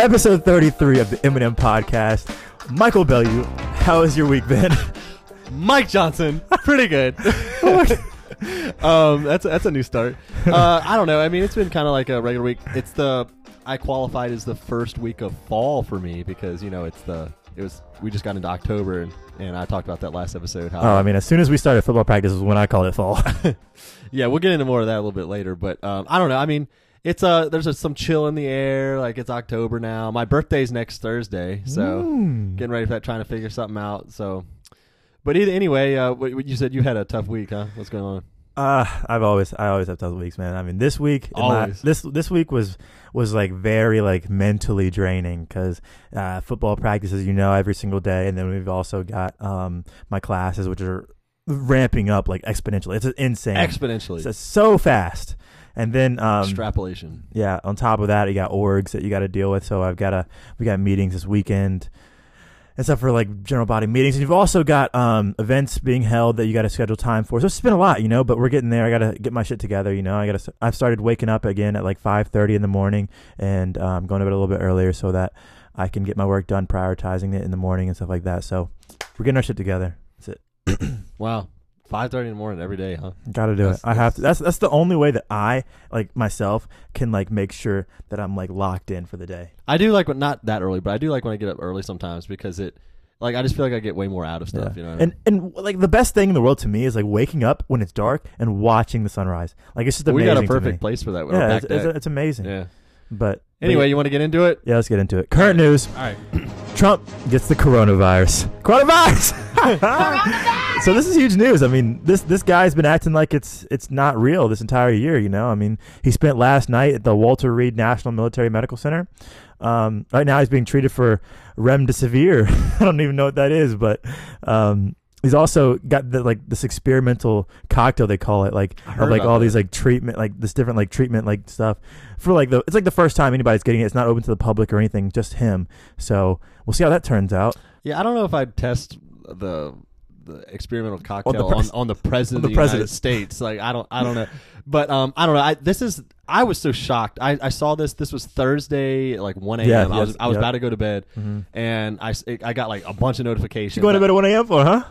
episode 33 of the Eminem podcast. Michael Bellu, how has your week been? Mike Johnson, pretty good. um, that's that's a new start. Uh, I don't know. I mean, it's been kind of like a regular week. It's the I qualified as the first week of fall for me because you know it's the it was we just got into October and, and I talked about that last episode. How Oh, I mean, as soon as we started football practice was when I called it fall. yeah, we'll get into more of that a little bit later. But um, I don't know. I mean, it's a there's a, some chill in the air. Like it's October now. My birthday's next Thursday, so Mm. getting ready for that, trying to figure something out. So, but either anyway, uh, you said you had a tough week, huh? What's going on? Uh, I've always I always have tough weeks, man. I mean, this week my- this this week was was like very like mentally draining because uh, football practices, you know, every single day, and then we've also got um my classes which are ramping up like exponentially. It's insane. Exponentially, It's so fast, and then um extrapolation. yeah, on top of that, you got orgs that you got to deal with. So I've got a we got meetings this weekend and stuff for like general body meetings. And you've also got um, events being held that you got to schedule time for. So it's been a lot, you know. But we're getting there. I got to get my shit together, you know. I got to. I've started waking up again at like five thirty in the morning and um, going to bed a little bit earlier so that I can get my work done, prioritizing it in the morning and stuff like that. So we're getting our shit together. That's it. Wow, five thirty in the morning every day, huh? Got to do That's- it. I have to. That's that's the only way that I like myself can like make sure that I'm like locked in for the day. I do like when not that early, but I do like when I get up early sometimes because it, like, I just feel like I get way more out of stuff. Yeah. You know, and and like the best thing in the world to me is like waking up when it's dark and watching the sunrise. Like it's just amazing. we got a perfect place for that. with Yeah, back it's, it's, it's amazing. yeah. But but Anyway, yeah, you want to get into it? yeah, let's get into it. Current news: All right. Trump gets the coronavirus. Coronavirus. so this is huge news. I mean, this this guy's been acting like it's it's not real this entire year. You know, I mean, he spent last night at the Walter Reed National Military Medical Center. Um, right now, he's being treated for remdesivir. I don't even know what that is, but um, he's also got the, like this experimental cocktail they call it, like of like all that. these like treatment, like this different like treatment like stuff for like the. It's like the first time anybody's getting it. It's not open to the public or anything, just him. So we'll see how that turns out. Yeah, I don't know if I'd test the the experimental cocktail on, pres- on, the president on the of the United. States. Like I don't I don't know. But um I don't know. I this is I was so shocked. I, I saw this this was Thursday at like 1 a.m. Yeah, I was I was about to go to bed Mm-hmm. and I, s- I got like a bunch of notifications. You going to bed at one a.m. for, huh?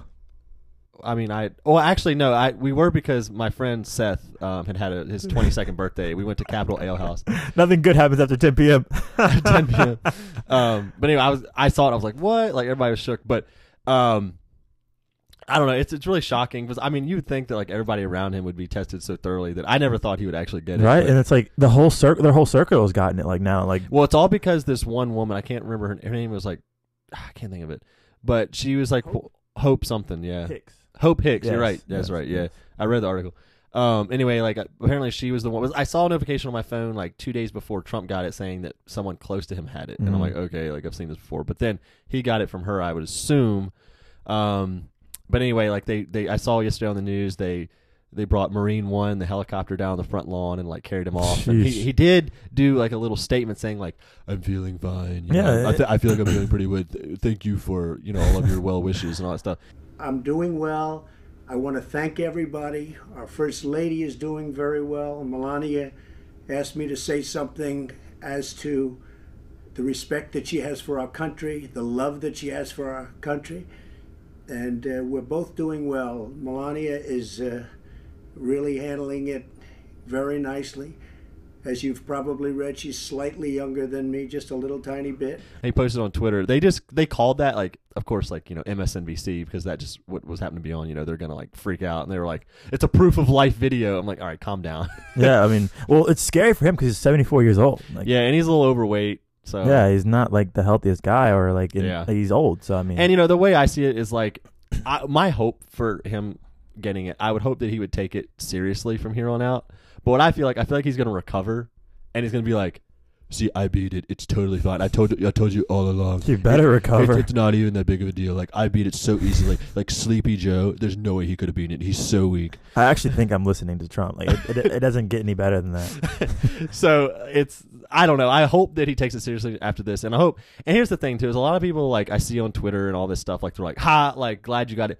I mean, I well, actually, no, I we were because my friend Seth um, had had a, his 22nd birthday. We went to Capital Ale House, Nothing good happens after 10 p.m. 10 p.m. Um, but anyway, I was I saw it. I was like, what? Like everybody was shook. But um, I don't know. It's it's really shocking because I mean, you would think that like everybody around him would be tested so thoroughly that I never thought he would actually get it. right? but- And it's like the whole circle, their whole circle has gotten it. Like now, like well, it's all because this one woman. I can't remember her, her name. Was like I can't think of it, but she was like Hope, something. Yeah. Hicks. Hope Hicks. Yes, You're right. That's yes, right. Yeah, yes. I read the article. Um. Anyway, like apparently she was the one. Was, I saw a notification on my phone like two days before Trump got it, saying that someone close to him had it, and I'm Mhm. like, okay, like I've seen this before. But then he got it from her, I would assume. Um. But anyway, like they, they I saw yesterday on the news they they brought Marine One, the helicopter down the front lawn and like carried him off. And he, he did do like a little statement saying like I'm feeling fine. you Yeah, know. I, th- I feel like I'm feeling pretty good. Thank you for you know all of your well wishes and all that stuff. I'm doing well. I want to thank everybody. Our First Lady is doing very well. Melania asked me to say something as to the respect that she has for our country, the love that she has for our country. And uh, we're both doing well. Melania is uh, really handling it very nicely. As you've probably read, she's slightly younger than me, just a little tiny bit. And he posted on Twitter. They just they called that like, of course, like you know MSNBC because that just what was happening to be on. You know, they're gonna like freak out, and they were like, "It's a proof of life video." I'm like, "All right, calm down." yeah, I mean, well, it's scary for him because he's 74 years old. Like, yeah, and he's a little overweight, so yeah, he's not like the healthiest guy, or like, in, Yeah. he's old. So I mean, And you know, the way I see it is like, I, my hope for him getting it, I would hope that he would take it seriously from here on out. But what I feel like, I feel like he's gonna recover, and he's gonna be like, "See, I beat it. It's totally fine. I told you, I told you all along. you better recover. It's, it's not even that big of a deal. Like I beat it so easily. Like Sleepy Joe, there's no way he could have beaten it. He's so weak. I actually think I'm listening to Trump. Like, it, it, it doesn't get any better than that. so it's I don't know. I hope that he takes it seriously after this, and I hope. And here's the thing too: is a lot of people like I see on Twitter and all this stuff. Like they're like, "Ha! Like glad you got it."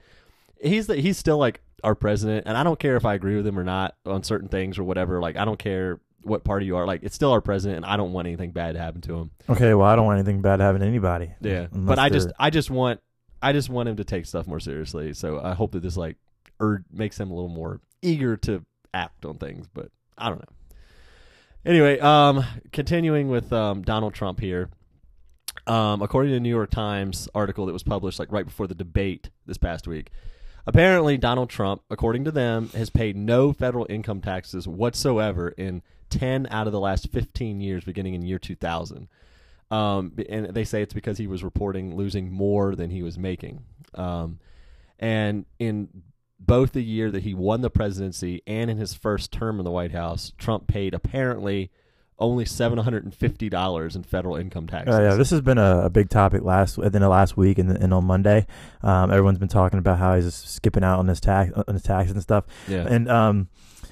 He's the, he's still like our president, and I don't care if I agree with him or not on certain things or whatever. Like I don't care what party you are. Like it's still our president, and I don't want anything bad to happen to him. Okay, well, I don't want anything bad to happen to anybody. Yeah, but I just they're- I just want I just want him to take stuff more seriously. So I hope that this like ur- makes him a little more eager to act on things. But I don't know. Anyway, um, continuing with um, Donald Trump here. Um, according to the New York Times article that was published like right before the debate this past week, apparently Donald Trump, according to them, has paid no federal income taxes whatsoever in ten out of the last fifteen years, beginning in year two thousand. Um, and they say it's because he was reporting losing more than he was making. Um, and in both the year that he won the presidency and in his first term in the White House, Trump paid apparently only seven hundred and fifty dollars in federal income taxes. Uh, yeah, this has been a, a big topic last within the last week and, and on Monday. Um, everyone's been talking about how he's skipping out on his tax on his taxes and stuff. yeah. And um,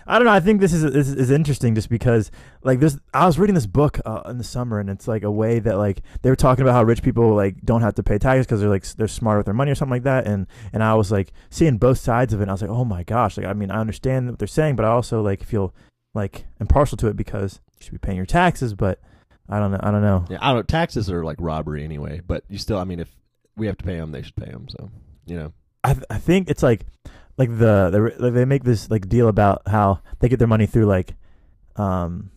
I don't know. I think this is this is interesting just because like this. I was reading this book uh, in the summer, and it's like a way that like they were talking about how rich people like don't have to pay taxes because they're like they're smart with their money or something like that. And and I was like seeing both sides of it. and I was like, oh my gosh. Like I mean, I understand what they're saying, but I also like feel like impartial to it because you should be paying your taxes. But I don't know. I don't know. Yeah, I don't. Know. Taxes are like robbery anyway, but you still. I mean, if we have to pay them, they should pay them. So you know. I th- I think it's like like the, the like they make this like deal about how they get their money through like um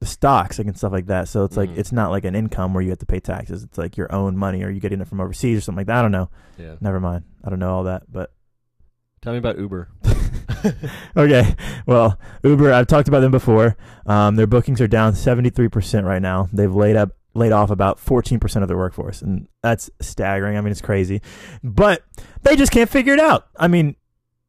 the stocks like and stuff like that. So it's like Mhm. it's not like an income where you have to pay taxes. It's like your own money or you getting it from overseas or something like that. I don't know. Yeah. Never mind. I don't know all that, but Tell me about Uber. okay. Well, Uber, I've talked about them before. Um, their bookings are down 73% right now. They've laid up laid off about 14% of their workforce and that's staggering. I mean, it's crazy. But they just can't figure it out. I mean,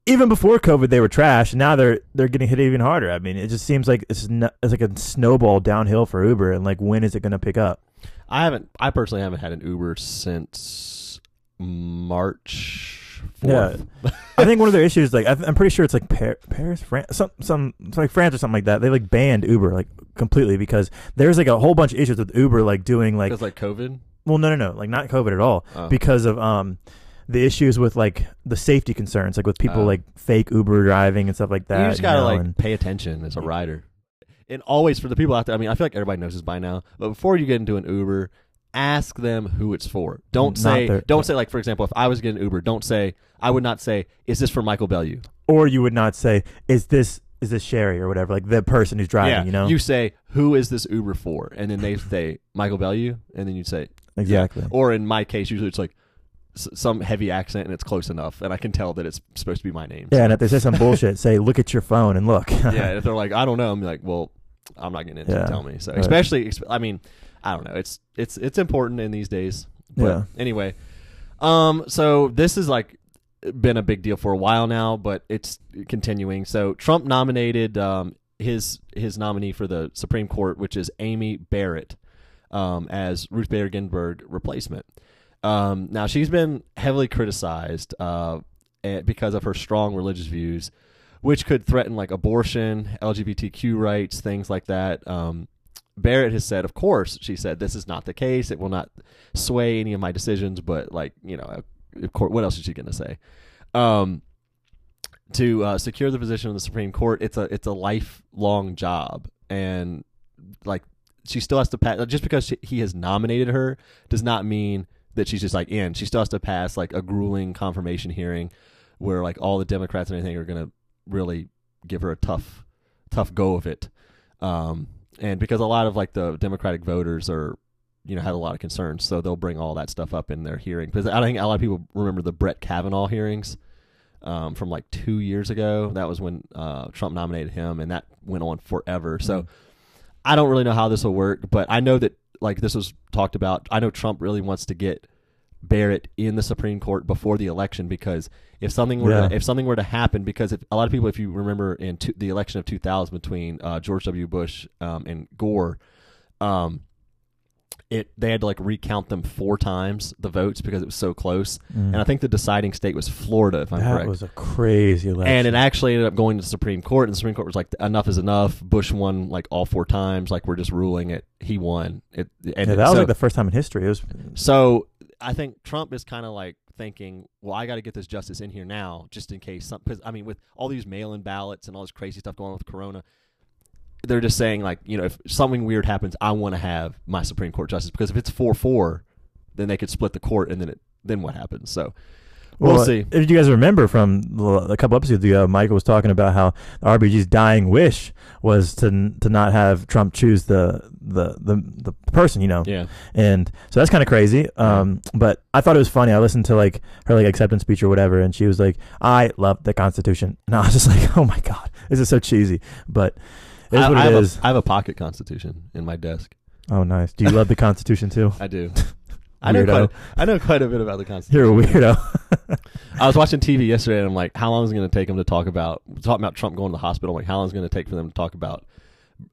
even before COVID, they were trash. And now they're they're getting hit even harder. I mean, it just seems like it's, n it's like a snowball downhill for Uber. And like, when is it going to pick up? I haven't. I personally haven't had an Uber since March. 4th. Yeah, I think one of their issues, like I I'm pretty sure it's like Par- Paris, France, some some it's like France or something like that. They like banned Uber like completely because there's like a whole bunch of issues with Uber like doing like Because like COVID. well no no no like not COVID at all Oh. because of um the issues with like the safety concerns like with people Oh. like fake Uber driving and stuff like that. you just gotta know, like and- pay attention as a rider. And always for the people out there. I mean, I feel like everybody knows this by now. But before you get into an Uber, ask them who it's for. Don't Not say. their- don't say like for example, if I was getting Uber, don't say. I would not say. Is this for Michael Bellu? or you would not say is this is this Sherry or whatever like the person who's driving. yeah. You know You say who is this Uber for, and then they say Michael Bellu, and then you say exactly. Or in my case, usually it's like s- some heavy accent and it's close enough, and I can tell that it's supposed to be my name. Yeah, and if they say some bullshit, say look at your phone and look. yeah. and If they're like, I don't know, I'm like, well, I'm not getting into Yeah. it. Tell me. So Right. especially, exp- I mean, I don't know. It's it's it's important in these days. But Yeah. anyway, um, so this is like been a big deal for a while now, but it's continuing. So Trump nominated um his his nominee for the Supreme Court, which is Amy Barrett, um, as Ruth Bader Ginsburg replacement. Um, now she's been heavily criticized uh, because of her strong religious views, which could threaten like abortion, LGBTQ rights, things like that. Um, Barrett has said, of course, she said, this is not the case. It will not sway any of my decisions. But like, you know, course, what else is she going to say? Um, to uh, secure the position of the Supreme Court, it's a it's a lifelong job, and like she still has to pass. Just because she, he has nominated her does not mean that she's just like in. She still has to pass like a grueling confirmation hearing, where like all the Democrats and everything are gonna really give her a tough tough go of it. Um, and because a lot of like the Democratic voters are, you know, had a lot of concerns, so they'll bring all that stuff up in their hearing. Because I think a lot of people remember the Brett Kavanaugh hearings um, from like two years ago. That was when uh, Trump nominated him, and that went on forever. So Mhm. I don't really know how this will work, but I know that like this was talked about. I know Trump really wants to get Barrett in the Supreme Court before the election because if something were Yeah. to, if something were to happen, because if, a lot of people, if you remember in two, the election of 2000 between uh, George W. Bush um, and Gore, um, it they had to like recount them four times the votes because it was so close, and I think the deciding state was Florida, if I'm Mm. that correct. was a crazy election. And it actually ended up going to the Supreme Court, and the Supreme Court was like, "Enough is enough." Bush won like all four times. Like we're just ruling it. He won. It. And yeah, that was so, like the first time in history. It was so I think Trump is kind of like thinking, "Well, I got to get this justice in here now, just in case some." Because I mean, with all these mail-in ballots and all this crazy stuff going on with Corona, they're just saying like you know if something weird happens, I want to have my Supreme Court justice because if it's four four, then they could split the court and then it then what happens? So we'll, Well, see. If you guys remember from a couple episodes ago, Michael was talking about how RBG's dying wish was to to not have Trump choose the the the, the person, you know. Yeah, And so that's kind of crazy. Um, but I thought it was funny. I listened to like her like acceptance speech or whatever, and she was like, "I love the Constitution," and I was just like, "Oh my god, this is so cheesy." But it is I, what I it have is. A, I have a pocket Constitution in my desk. oh, nice. Do you love the Constitution too? I do. I know quite. I know quite a bit about the Constitution. You're a weirdo. I was watching TV yesterday, and I'm like, how long is it going to take them to talk about talking about Trump going to the hospital? I'm like, how long is it going to take for them to talk about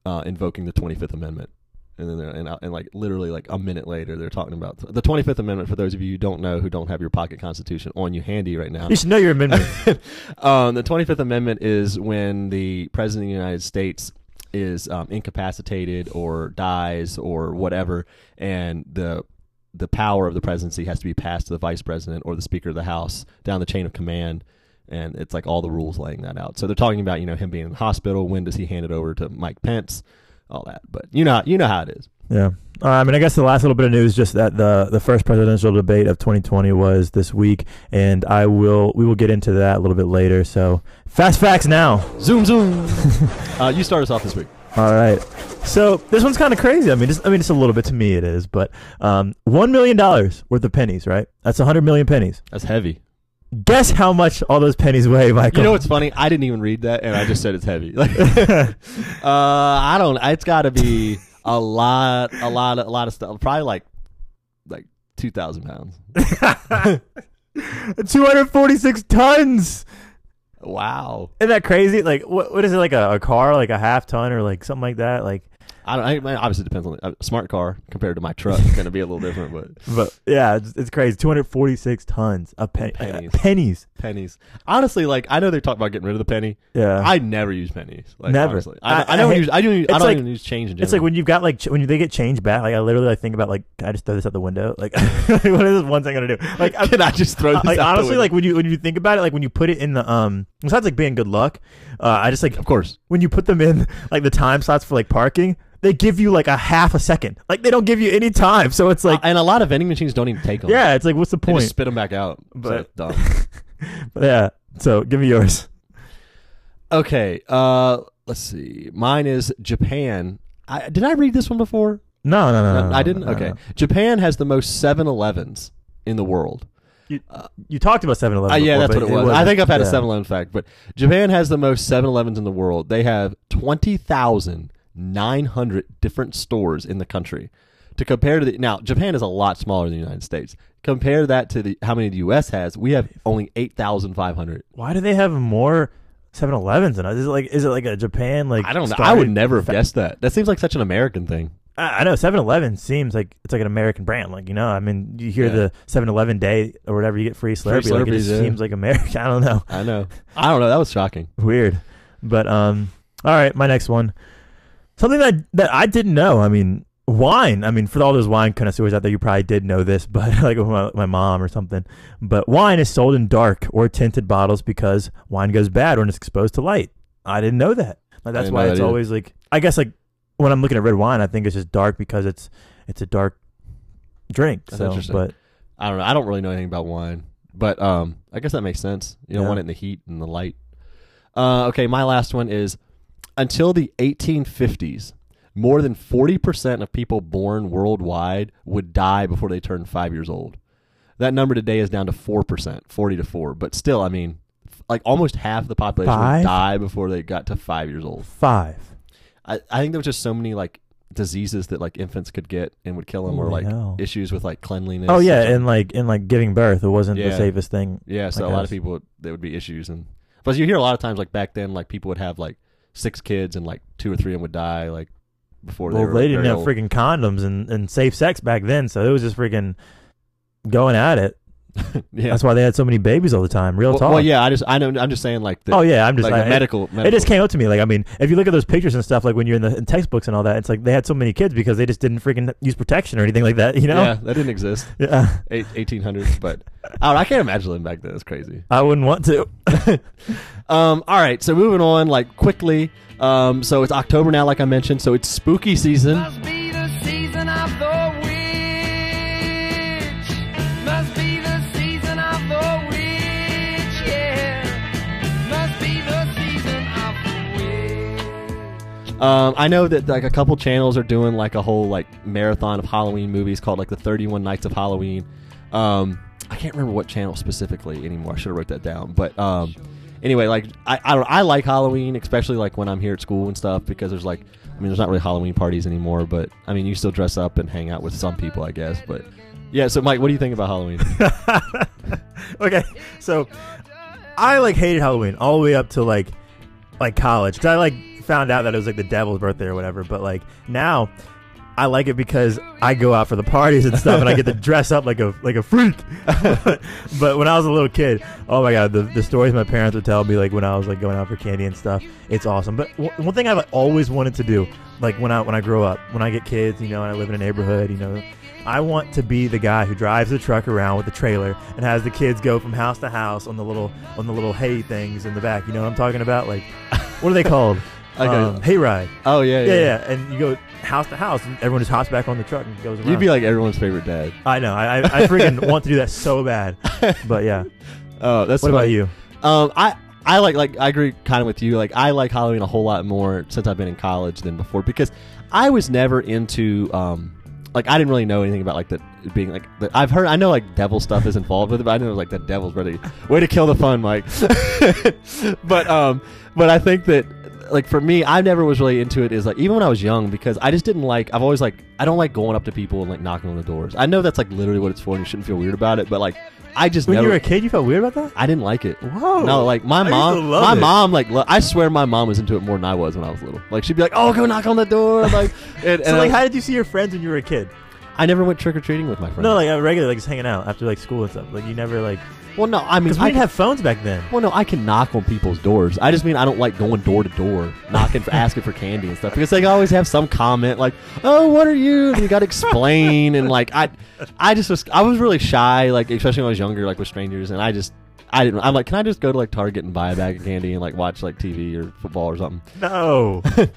uh, invoking the 25th Amendment? And then they're and, and like literally like a minute later, they're talking about the 25th Amendment. For those of you who don't know, who don't have your pocket Constitution on you handy right now, you should know your amendment. um, the 25th Amendment is when the President of the United States is um, incapacitated or dies or whatever, and the the power of the presidency has to be passed to the Vice President or the Speaker of the House down the chain of command. And it's like all the rules laying that out. So they're talking about you know him being in the hospital. When does he hand it over to Mike Pence? All that, but you know you know how it is. Yeah. Uh, I mean, I guess the last little bit of news, just that the the first presidential debate of 2020 was this week, and I will we will get into that a little bit later. So fast facts now. Zoom zoom. uh, you start us off this week. All right. So this one's kind of crazy. I mean, just, I mean, just a little bit to me it is, but um, one million dollars worth of pennies, right? That's a hundred million pennies. That's heavy. Guess how much all those pennies weigh, Michael? You know what's funny? I didn't even read that, and I just said it's heavy. Like, uh, I don't. It's got to be a lot, a lot, a lot of stuff. Probably like, like two thousand pounds. Two hundred forty-six tons. Wow. Isn't that crazy? Like, what what is it like a, a car, like a half ton, or like something like that? Like, I don't. I, mean, obviously, it depends on the, a smart car compared to my truck. It's going to be a little different, but but yeah, it's, it's crazy. Two hundred forty-six tons of pen- Pennies. uh, pennies. pennies. Honestly, like I know they talk about getting rid of the penny. Yeah, I never use pennies. Like, Never. Honestly. I, I- I, don't I hate- use. I don't. Use, I don't like- even use change in It's like when you've got like ch- when they get changed back. Like I literally like think about like can I just throw this out the window? Like what is this one thing I'm gonna do? Like I'm, Can I just throw this like out honestly like when you when you think about it like when you put it in the um besides like being good luck, uh, I just like Of course. when you put them in like the time slots for like parking. They give you like a half a second. Like they don't give you any time. So it's like and a lot of vending machines don't even take them. yeah, it's like what's the They point? just spit them back out. But- so dumb. But yeah. So give me yours. Okay, uh, let's see. Mine is Japan. I, did I read this one before? No, no, no, no. I didn't. no, okay, no. Japan has the most 7-Elevens in the world. You talked about 7-Eleven. Uh, yeah, that's what it was. I think I've had a yeah. 7-Eleven fact, but Japan has the most 7-Elevens in the world. They have twenty thousand nine hundred different stores in the country. To compare to the now, Japan is a lot smaller than the United States. Compare that to the how many the U.S. has. We have only eight thousand five hundred. Why do they have more 7-Elevens than us? Is it like is it like a Japan like I don't know. I started- would never have guessed that. That seems like such an American thing. I I know 7-Eleven seems like it's like an American brand. Like you know, I mean, you hear Yeah. the 7-Eleven day or whatever, you get free Slurpee. like, it Slurpees, just yeah. seems like American. I don't know, I know. I don't know. That was shocking. weird. But um, all right, my next one, something that that I didn't know. I mean, wine. I mean, for all those wine connoisseurs out there, you probably did know this, but like my, my mom or something. But wine is sold in dark or tinted bottles because wine goes bad when it's exposed to light. I didn't know that. Like, that's why know it's either. always like I guess like when I'm looking at red wine, I think it's just dark because it's it's a dark drink. That's so, interesting. but I don't know. I don't really know anything about wine, but um, I guess that makes sense. You don't Yeah. want it in the heat and the light. Uh, okay, my last one is until the 1850s, more than 40% of people born worldwide would die before they turn five years old. That number today is down to 4%, 40 to 4. But still, I mean, like almost half the population Five? would die before they got to five years old. five. I, I think there was just so many like diseases that like infants could get and would kill them, or Holy like hell. issues with like cleanliness. Oh yeah, and like in like giving birth, it wasn't the Yeah. safest thing. Yeah, so I a lot of people there would be issues, and but you hear a lot of times like back then, like people would have like six kids, and like two or three of them would die like before they Well, were. they didn't have old. freaking condoms and, and safe sex back then, so it was just freaking going at it. yeah. That's why they had so many babies all the time. Real well, talk. well, yeah. I just I know I'm just saying like the, Oh yeah, I'm just like I, the medical, medical. It just came up to me like I mean, if you look at those pictures and stuff, like when you're in the in textbooks and all that, it's like they had so many kids because they just didn't freaking use protection or anything like that. You know? Yeah, that didn't exist. Yeah. Eight, 1800s, but I, I can't imagine living back then. It's crazy. I wouldn't want to. Um, all right, so moving on, like quickly. Um, so it's October now, like I mentioned. So it's spooky season. Must be season Um, I know that like a couple channels are doing like a whole like marathon of Halloween movies called like the 31 Nights of Halloween. Um, I can't remember what channel specifically anymore. I should have wrote that down. But um, anyway, like I I, don't, I like Halloween, especially like when I'm here at school and stuff because there's like I mean there's not really Halloween parties anymore, but I mean you still dress up and hang out with some people, I guess. But yeah, so Mike, what do you think about Halloween? okay, so I like hated Halloween all the way up to like like college because I like found out that it was like the devil's birthday or whatever. But like now, I like it because I go out for the parties and stuff, and I get to dress up like a like a freak. but when I was a little kid, oh my god, the, the stories my parents would tell me like when I was like going out for candy and stuff, it's awesome. But w- one thing I've like, always wanted to do, like when I when I grow up, when I get kids, you know, and I live in a neighborhood, you know. I want to be the guy who drives the truck around with the trailer and has the kids go from house to house on the little on the little hay things in the back. You know what I'm talking about? Like, what are they called? Okay. um, hay ride. oh yeah, Yeah, yeah. And you go house to house, and everyone just hops back on the truck and goes around. You'd be like everyone's favorite dad. I know. I I, I freaking want to do that so bad. But yeah. Oh, that's What about you? Um, I I like like I agree kind of with you. Like I like Halloween a whole lot more since I've been in college than before because I was never into um like I didn't really know anything about like the being like the, I've heard I know like devil stuff is involved with it, but I didn't know like the devil's ready way to kill the fun, Mike. but um, but I think that like for me, I never was really into it. Is like even when I was young because I just didn't like. I've always like I don't like going up to people and like knocking on the doors. I know that's like literally what it's for, and you shouldn't feel weird about it. But like I just When never. you were a kid, you felt weird about that? I didn't like it. Whoa. No, like my I mom, my it. mom, like lo- I swear, my mom was into it more than I was when I was little. Like she'd be like, "Oh, go knock on the door," like, and, So and like, how did you see your friends when you were a kid? I never went trick or treating with my friends. No, like uh, regularly, like just hanging out after like school and stuff. Like you never like well, no, I mean, because we I didn't have phones back then. Well, no, I can knock on people's doors. I just mean I don't like going door to door, knocking, for, asking for candy and stuff because they always have some comment like, "Oh, what are you?" And you got to explain and like I, I just was I was really shy, like especially when I was younger, like with strangers, and I just I didn't. I'm like, can I just go to like Target and buy a bag of candy and like watch like TV or football or something? No.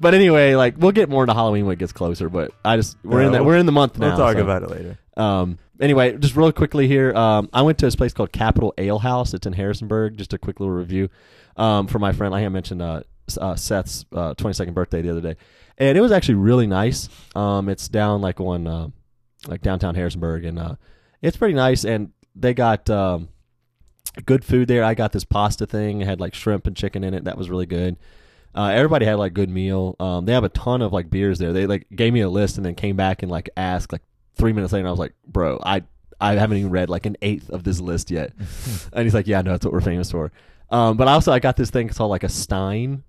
But anyway, like we'll get more into Halloween when it gets closer. But I just we're in that we're in the month now. we'll talk so. about it later. Um, anyway, just real quickly here, um, I went to this place called Capital Ale House. It's in Harrisonburg. Just a quick little review um, for my friend. I had mentioned uh, uh, Seth's uh, 22nd birthday the other day, and it was actually really nice. Um, it's down like on uh, like downtown Harrisonburg, and uh, it's pretty nice. And they got um, good food there. I got this pasta thing. It had like shrimp and chicken in it. That was really good. Uh, everybody had like good meal. Um, they have a ton of like beers there. They like gave me a list and then came back and like asked like three minutes later. I was like, bro, I I haven't even read like an eighth of this list yet. and he's like, yeah, no, that's what we're famous for. Um, but also I got this thing called like a Stein,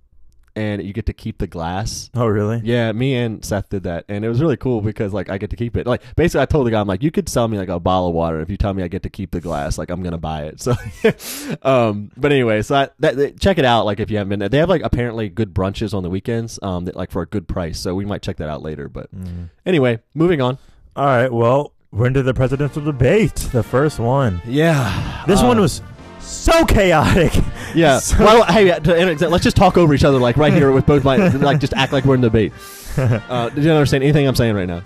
and you get to keep the glass. Oh really? Yeah, me and Seth did that, and it was really cool because like I get to keep it. Like basically, I told the guy, I'm like, you could sell me like a bottle of water if you tell me I get to keep the glass. Like I'm gonna buy it. So, um, but anyway, so I, that, that- check it out. Like if you haven't been there, they have like apparently good brunches on the weekends. Um, that, like for a good price. So we might check that out later. But Mm. anyway, moving on. All right. Well, we're into the presidential debate. The first one. Yeah, This uh, one was so chaotic. Yeah. So- Well, hey, to let's just talk over each other, like right here with both my, like just act like we're in debate. Uh, did you understand anything I'm saying right now?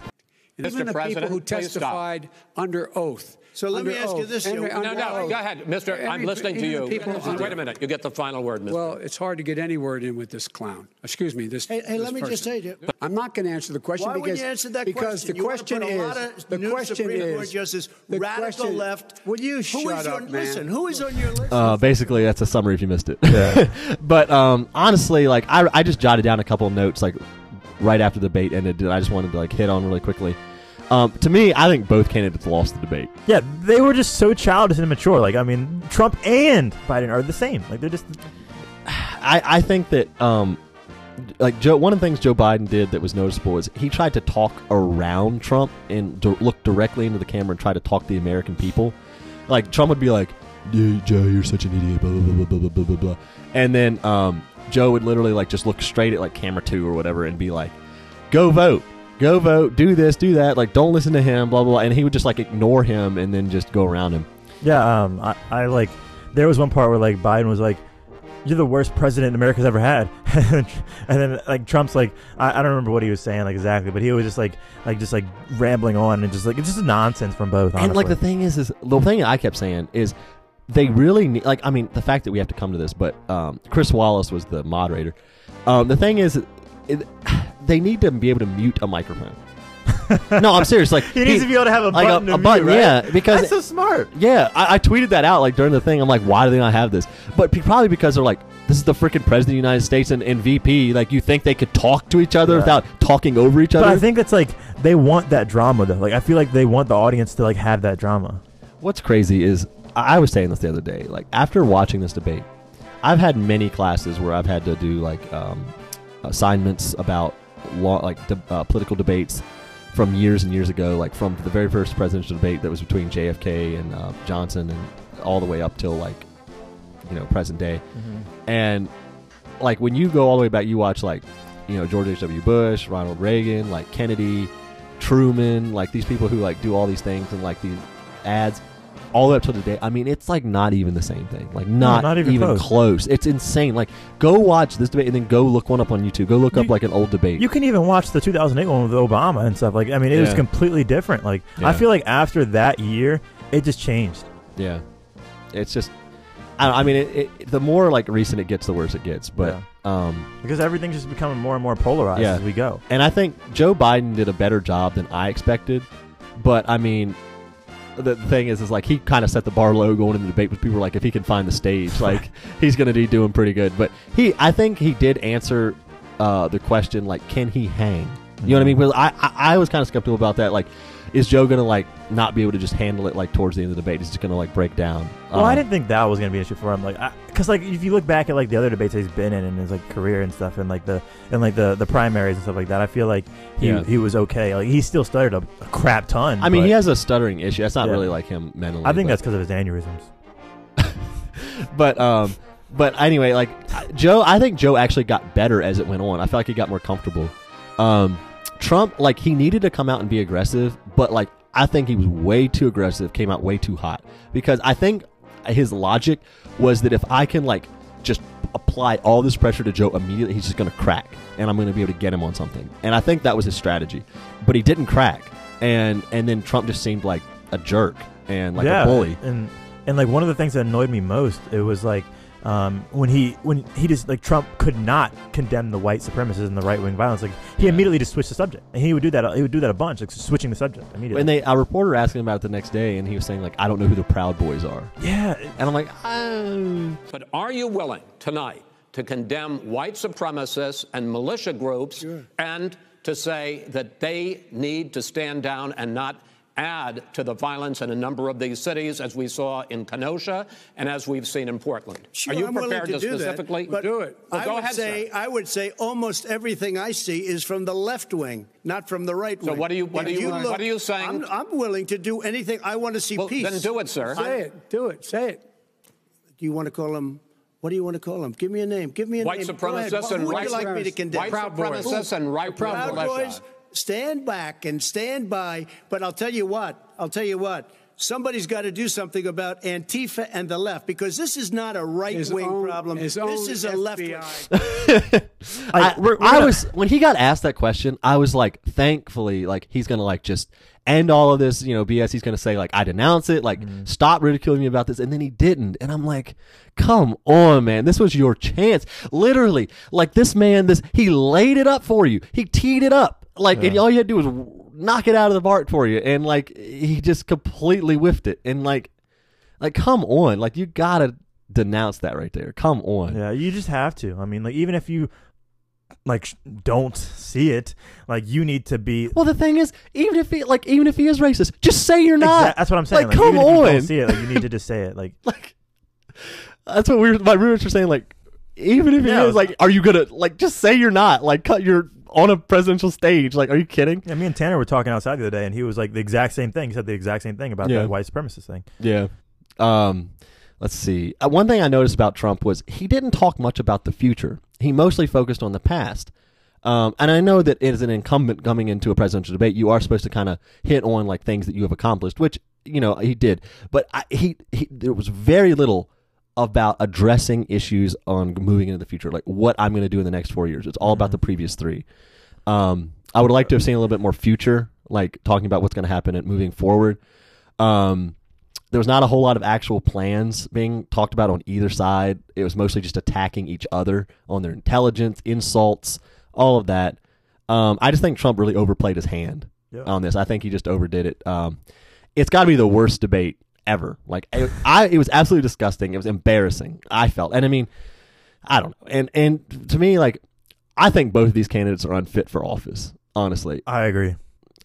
Even Mr. the people President, who testified under oath. So let me Under ask you this, Under- Joe. No, no, oath. go ahead, Mister. I'm listening to you. the people under- Wait a minute. You get the final word, Mister. Well, it's hard to get any word in with this clown. Excuse me, this. Hey, hey, this let me just person. tell you- I'm not going to answer the question Why because wouldn't you answer that because question? the You wanna question put a is lot of the new question Supreme is Court justice, the radical question- left. Will you Who is shut your, up, man? Listen, who is on your list? Uh, basically, that's a summary if you missed it. but um, honestly, like I, I just jotted down a couple of notes like right after the debate ended. That I just wanted to like hit on really quickly. Um, to me, I think both candidates lost the debate. Yeah, they were just so childish and immature. Like, I mean, Trump and Biden are the same. Like, they're just. I, I think that um, like Joe, one of the things Joe Biden did that was noticeable is he tried to talk around Trump and d- look directly into the camera and try to talk to the American people. Like Trump would be like, "Yeah, Joe, you're such an idiot." Blah blah blah blah blah blah blah blah. And then um, Joe would literally like just look straight at like camera two or whatever and be like, "Go vote." Go vote, do this, do that. Like, don't listen to him, blah blah. blah. And he would just like ignore him and then just go around him. Yeah, um, I, I like. There was one part where like Biden was like, "You're the worst president America's ever had," and then like Trump's like, I, I don't remember what he was saying like exactly, but he was just like, like just like rambling on and just like it's just nonsense from both. And like the thing is, is the thing I kept saying is they really need. Like I mean, the fact that we have to come to this, but um, Chris Wallace was the moderator. Um, the thing is, it, they need to be able to mute a microphone. no, I'm serious. Like he needs to be able to have a like button. a, to a button, right? yeah, because that's so smart. yeah, I, I tweeted that out like during the thing. I'm like, why do they not have this? But pe- probably because they're like, this is the freaking president of the United States and, and VP. Like, you think they could talk to each other Yeah. without talking over each other? But I think it's like they want that drama though. Like I feel like they want the audience to like have that drama. What's crazy is I I was saying this the other day. Like after watching this debate, I've had many classes where I've had to do like um, assignments about law, like de- uh, political debates from years and years ago, like from the very first presidential debate that was between JFK and uh, Johnson, and all the way up till like you know present day. And like when you go all the way back, you watch like you know George H. W. Bush, Ronald Reagan, like Kennedy, Truman, like these people who like do all these things and like these ads all the way up to today. I mean, it's like not even the same thing. Like not, not even even, close. close. It's insane. Like go watch this debate and then go look one up on YouTube. Go look up like an old debate. You can even watch the 2008 one with Obama and stuff. Like I mean, it was completely different. Like Yeah. I feel like after that year, it just changed. yeah, it's just. I, I mean, it, it, the more like recent it gets, the worse it gets. But um, because everything's just becoming more and more polarized Yeah. as we go. And I think Joe Biden did a better job than I expected. But I mean, the, thing is, is like he kind of set the bar low going into the debate with people were like, if he can find the stage, like he's going to be doing pretty good. But he, I think he did answer uh, the question like, can he hang? You know what I mean? Because I, I, I was kind of skeptical about that. Like, is Joe going to like not be able to just handle it like towards the end of the debate? He's just going to like break down. Well, I Um, didn't think that was gonna be an issue for him. Like, because like if you look back at like the other debates that he's been in in his like career and stuff, and like the and like the the primaries and stuff like that, I feel like he Yeah. he was okay. Like he still stuttered a, a crap ton. I mean, but he has a stuttering issue. That's not Yeah. really like him mentally. I think but- that's because of his aneurysms. but um but anyway like joe i think joe actually got better as it went on i felt like he got more comfortable um trump like he needed to come out and be aggressive but like i think he was way too aggressive came out way too hot. Because i think his logic was that if i can like just apply all this pressure to joe immediately he's just going to crack and i'm going to be able to get him on something. And i think that was his strategy. But he didn't crack. And and then trump just seemed like a jerk and like yeah, a bully. And and like one of the things that annoyed me most, it was like um, when he when he just like Trump could not condemn the white supremacists and the right wing violence. Like he Yeah. immediately just switched the subject, and he would do that. He would do that a bunch, like switching the subject immediately. And they a reporter asked him about it the next day, and he was saying like, "I don't know who the Proud Boys are." yeah, And I'm like, oh. But are you willing tonight to condemn white supremacists and militia groups and to say that they need to stand down and not add to the violence in a number of these cities, as we saw in Kenosha and as we've seen in Portland? Sure, are you I'm prepared to, do specifically that, but do it? Well, I go would ahead, say sir. I would say almost everything I see is from the left wing, not from the right So wing. what are you- what are you- what are you saying? I'm, I'm willing to do anything. I want to see Well, peace. then do it, sir. Say it. Do it. Say it. Do you want to call him? What do you want to call him? Give me a name. Give me a White name. Go ahead. supremacists Who and would right you like me to condemn? White Proud Boys. supremacists and right Proud militia. Boys, stand back and stand by. But I'll tell you what. I'll tell you what. Somebody's got to do something about Antifa and the left because this is not a right wing problem. his This is a left wing. I, we're- we're I gonna- was when he got asked that question, I was like, thankfully, like he's gonna like just end all of this, you know, BS. He's gonna say like, I denounce it, like stop ridiculing me about this, and then he didn't, and I'm like, come on, man, this was your chance, literally. Like this man, this he laid it up for you, he teed it up, like, and all you had to do was knock it out of the park for you, and like he just completely whiffed it, and like, like come on, like you gotta denounce that right there, come on. yeah, you just have to. I mean, like even if you like don't see it, like you need to be. Well, the thing is, even if he like, even if he is racist, just say you're not. That's what I'm saying. Like, Like, come even if you on. don't see it, like you need to just say it. Like like, that's what we were, my roommates were saying. Like, even if he Yeah, is, like, are you gonna like just say you're not? Like, cut you're on a presidential stage. Like, are you kidding? yeah, me and Tanner were talking outside the other day, and he was like the exact same thing. He said the exact same thing about Yeah. that white supremacist thing. Yeah, Um, let's see. Uh, one thing I noticed about Trump was he didn't talk much about the future. He mostly focused on the past. Um, and I know that as an incumbent coming into a presidential debate, you are supposed to kind of hit on like things that you have accomplished, which you know he did. But I, he, he there was very little about addressing issues on moving into the future, like what I'm going to do in the next four years. It's all about the previous three. Um, I would like to have seen a little bit more future, like talking about what's going to happen and moving forward. Um, there was not a whole lot of actual plans being talked about on either side. It was mostly just attacking each other on their intelligence, insults, all of that. Um, I just think Trump really overplayed his hand Yeah. on this. I think he just overdid it. Um, it's got to be the worst debate ever. Like I, I, it was absolutely disgusting. It was embarrassing. I felt, and I mean, I don't know. And and to me, like, I think both of these candidates are unfit for office. Honestly, I agree.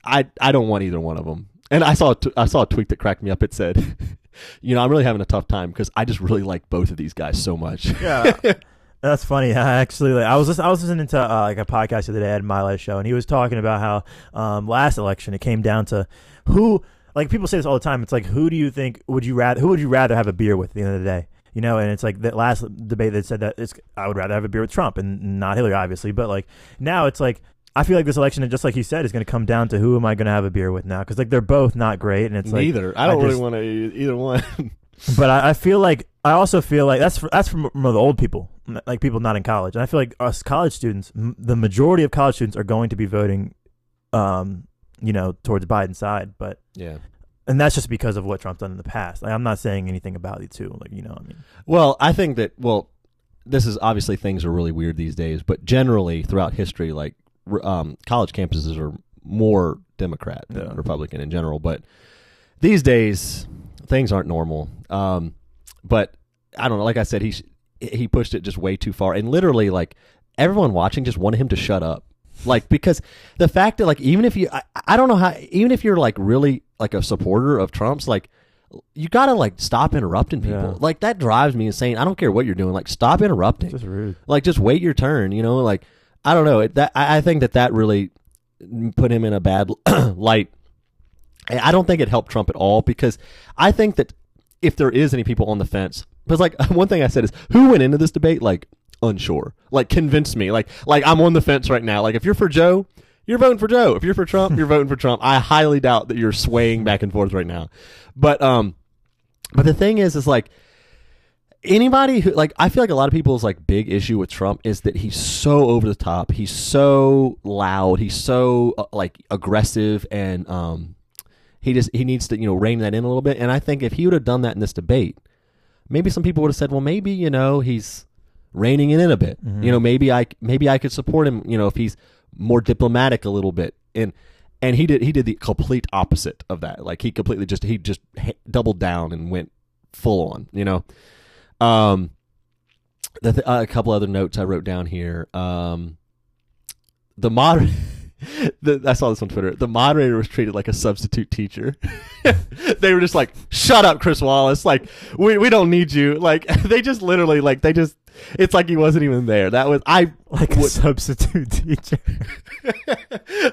I I don't want either one of them. And I saw a t- I saw a tweet that cracked me up. It said, "You know, I'm really having a tough time because I just really like both of these guys so much." Yeah. That's funny. I actually, like, I was listen, I was listening to uh, like a podcast the other day, at my Miles show, and he was talking about how um, last election it came down to who, like people say this all the time. It's like who do you think would you rather who would you rather have a beer with at the end of the day? You know, and it's like that last debate that said that it's I would rather have a beer with Trump and not Hillary, obviously. But like now it's like I feel like this election, just like you said, is going to come down to who am I going to have a beer with now? Because like they're both not great, and it's like Neither. I don't really just- want to either one. but I, I feel like I also feel like that's for, that's from the old people, like people not in college. And I feel like us college students, m- the majority of college students are going to be voting, um, you know, towards Biden's side. But yeah. and that's just because of what Trump's done in the past. Like, I'm not saying anything about it too. Like you know, I mean, Well, I think that well, this is obviously things are really weird these days, but generally throughout history, like um, college campuses are more Democrat than Yeah. Republican in general. But these days, things aren't normal. Um, but I don't know. Like I said, he he pushed it just way too far, and literally, like everyone watching just wanted him to shut up. Like because the fact that like even if you I, I don't know how even if you're like really like a supporter of Trump's like you gotta like stop interrupting people. Yeah. like that drives me insane. I don't care what you're doing. Like stop interrupting. Just rude. like just wait your turn you know? Like I don't know. It, that I, I think that that really put him in a bad light. I don't think it helped Trump at all because I think that if there is any people on the fence because like one thing I said is who went into this debate? Like unsure like convince me like like I'm on the fence right now like if you're for Joe you're voting for Joe if you're for Trump you're voting for Trump I highly doubt that you're swaying back and forth right now but um but the thing is is like anybody who like I feel like a lot of people's like big issue with Trump is that he's so over the top. He's so loud. He's so uh, like aggressive and um he just he needs to, you know, rein that in a little bit. And I think if he would have done that in this debate, maybe some people would have said, "Well, maybe, you know, he's reining it in a bit. You know, maybe I maybe I could support him, you know, if he's more diplomatic a little bit." And and he did he did the complete opposite of that. Like he completely just he just doubled down and went full on, you know. Um, the th- uh, a couple other notes I wrote down here. Um, the moder the, I saw this on Twitter. The moderator was treated like a substitute teacher. they were just like, "Shut up, Chris Wallace! Like, we we don't need you." Like, they just literally like they just. It's like he wasn't even there. That was I Like a substitute teacher.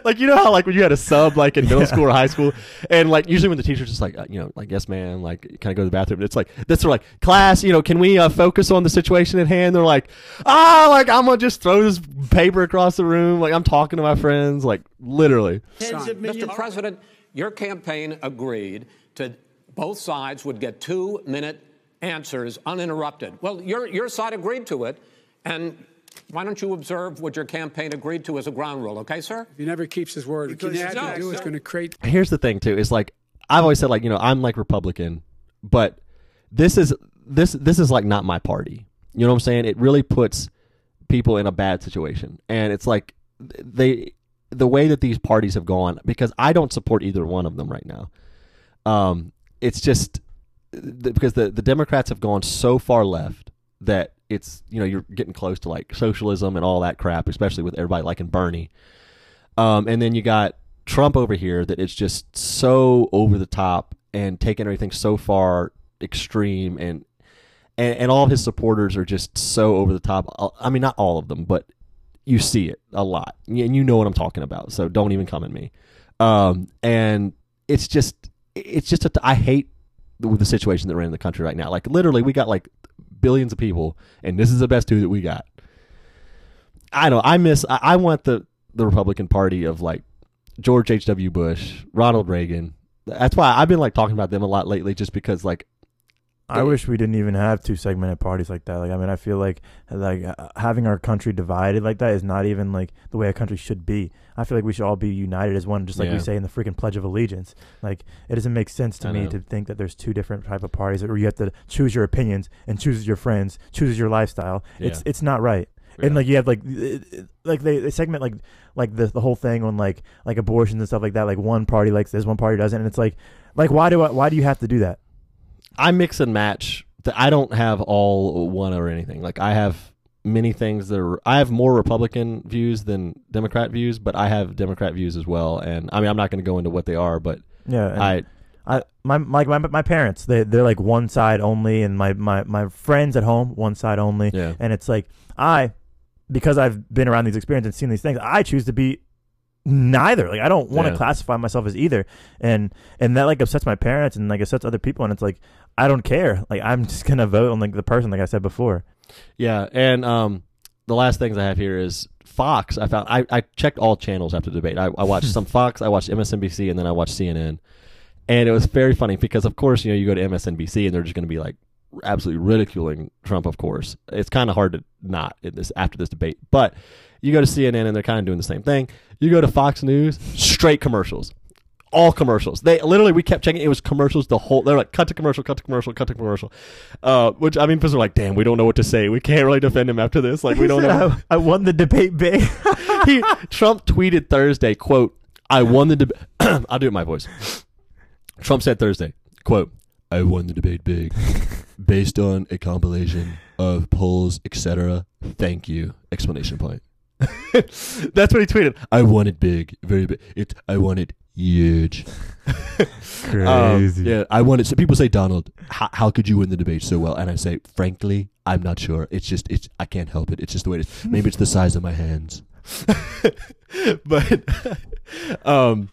like you know how like when you had a sub like in middle school or high school, and like usually when the teacher's just like uh, you know like yes ma'am like kind of go to the bathroom, it's like this sort of like class you know can we uh, focus on the situation at hand? They're like ah like I'm gonna just throw this paper across the room like I'm talking to my friends like literally. Mr. President, your campaign agreed to both sides would get two minute answers uninterrupted. Well, your, your side agreed to it, and why don't you observe what your campaign agreed to as a ground rule, okay, sir? He never keeps his word. What Because- you have No, to do is going to create here's the thing too is like I've always said like you know I'm like Republican, but this is this this is like not my party. You know what I'm saying? It really puts people in a bad situation, and it's like they the way that these parties have gone because I don't support either one of them right now. Um, it's just th- because the the Democrats have gone so far left that it's you know you're getting close to like socialism and all that crap, especially with everybody liking Bernie. Um, and then you got Trump over here that it's just so over the top and taking everything so far extreme and and, and all his supporters are just so over the top. Uh, I mean, not all of them, but you see it a lot, and you know what I'm talking about. So don't even come at me. Um, and it's just, it's just, a, I hate the, with the situation that we're in the country right now. Like literally, we got like billions of people, and this is the best two that we got. I don't. I miss. I, I want the the Republican Party of like George H. W. Bush, Ronald Reagan. That's why I've been like talking about them a lot lately, just because like I wish we didn't even have two segmented parties like that. Like, I mean, I feel like like uh, having our country divided like that is not even like the way a country should be. I feel like we should all be united as one, just like Yeah. we say in the freaking Pledge of Allegiance. Like, it doesn't make sense to I me know. to think that there's two different type of parties where you have to choose your opinions and choose your friends, choose your lifestyle. It's Yeah. it's not right. Yeah. And like you have like it- it- like they, they segment like like the the whole thing on like like abortions and stuff like that. Like one party likes this, one party doesn't, and it's like like why do I, why do you have to do that? I mix and match. I don't have all one or anything. Like I have many things that are. I have more Republican views than Democrat views, but I have Democrat views as well. And I mean, I'm not going to go into what they are, but Yeah, I I my like my my parents they they're like one side only, and my my my friends at home one side only, yeah and it's like I because I've been around these experiences and seen these things, I choose to be neither. Like I don't want to Yeah. classify myself as either, and and that like upsets my parents and like upsets other people, and it's like I don't care. Like I'm just gonna vote on like the person, like I said before. yeah. And um, the last things I have here is Fox. I found I, I checked all channels after the debate. I, I watched some Fox, I watched MSNBC, and then I watched CNN. And it was very funny because, of course, you know, you go to MSNBC and they're just going to be like absolutely ridiculing Trump. Of course, it's kind of hard to not in this after this debate. But you go to CNN and they're kind of doing the same thing. You go to Fox News, straight commercials, all commercials. They literally we kept checking. It was commercials the whole. They're like cut to commercial, cut to commercial, cut to commercial. Uh, which I mean, people are like, damn, we don't know what to say. We can't really defend him after this. Like we don't know. I, I won the debate big. he, Trump tweeted Thursday, quote, I won the debate. I'll do it in my voice. Trump said Thursday, quote, I won the debate big based on a compilation of polls, etc. Thank you. Explanation point. That's what he tweeted. I want it big, very big. It I want it huge. Um, Crazy. yeah, I want it. So people say, Donald, how, how could you win the debate so well? And I say, frankly, I'm not sure. It's just, it's I can't help it. It's just the way it is. Maybe it's the size of my hands. but, um,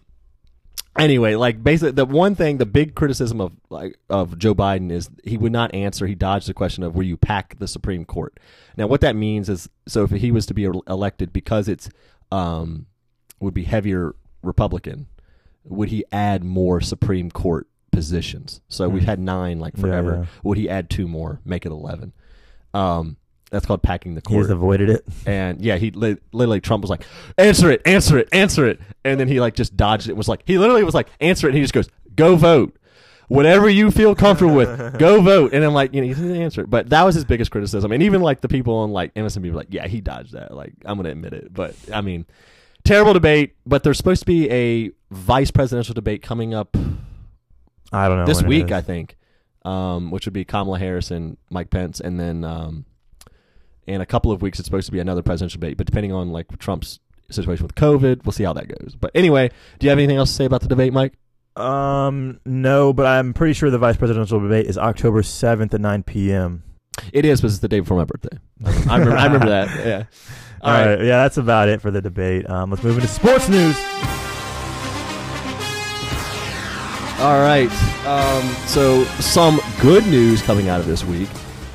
anyway, like basically, the one thing, the big criticism of like of Joe Biden is he would not answer. He dodged the question of will you pack the Supreme Court. Now, what that means is, so if he was to be elected, because it's um would be heavier Republican, would he add more Supreme Court positions? So we've Hmm. had nine like Yeah, forever. yeah. Would he add two more, make it eleven? Um, that's called packing the He court. has avoided it. And yeah, he li- literally Trump was like, "Answer it, answer it, answer it," and then he like just dodged it. and Was like, he literally was like, "Answer it," and he just goes, "Go vote." Whatever you feel comfortable with, go vote. And I'm like, you know, he didn't answer it. But that was his biggest criticism. And even like the people on like MSNBC were like, yeah, he dodged that. Like, I'm gonna admit it. But I mean, terrible debate. But there's supposed to be a vice presidential debate coming up I don't know this week. I think, um, which would be Kamala Harris and Mike Pence, and then um, in a couple of weeks it's supposed to be another presidential debate. But depending on like Trump's situation with COVID, we'll see how that goes. But anyway, do you have anything else to say about the debate, Mike? Um, no, but I'm pretty sure the vice presidential debate is October 7th at 9 p.m. It is, but it's the day before my birthday. I remember. I remember that. Yeah. All right. yeah, that's about it for the debate. Um, let's move into sports news. All right. Um, so some good news coming out of this week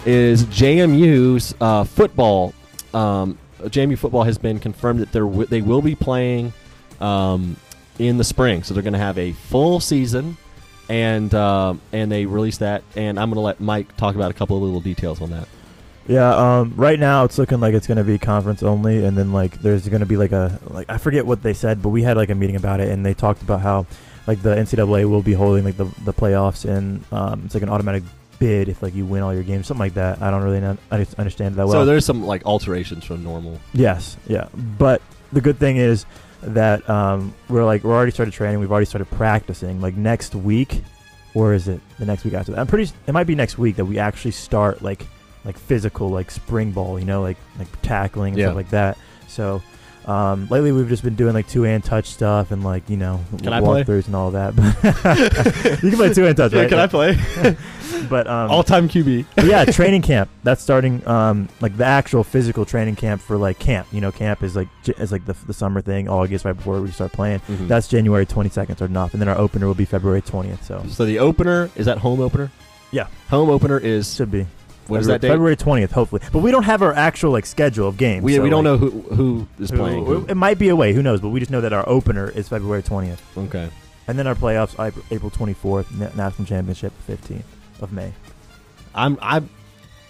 is JMU's uh, football. Um, JMU football has been confirmed that wi- they will be playing um, in the spring. So they're going to have a full season, and um, and they released that. And I'm going to let Mike talk about a couple of little details on that. Yeah, um, right now it's looking like it's going to be conference only, and then like there's going to be like a like I forget what they said, but we had like a meeting about it, and they talked about how like the NCAA will be holding like the the playoffs, and um, it's like an automatic bid if like you win all your games, something like that. I don't really know, I understand that well. so there's some like alterations from normal. Yes, yeah. But the good thing is that um, we're like we're already started training. We've already started practicing. Like next week, or is it the next week after that? I'm pretty. It might be next week that we actually start like like physical like spring ball. You know, like like tackling and Yeah. stuff like that. So. Um, lately, we've just been doing like two hand touch stuff and like you know Can I play? walkthroughs and all that. But you can play two hand touch, right? Can I play? But um, All time QB. but yeah, training camp. That's starting um like the actual physical training camp for like camp. You know, camp is like j- is like the, the summer thing, August right before we start playing. Mhm. That's January twenty second starting off, and then our opener will be February twentieth. So So the opener is that home opener. Yeah. home opener is should be what is February, that date? February twentieth, hopefully. But we don't have our actual like schedule of games. We, so, we don't like, know who who is who- playing. who. It might be away. Who knows? But we just know that our opener is February twentieth, Okay. and then our playoffs April- April twenty fourth, national championship fifteenth of May. I'm I'm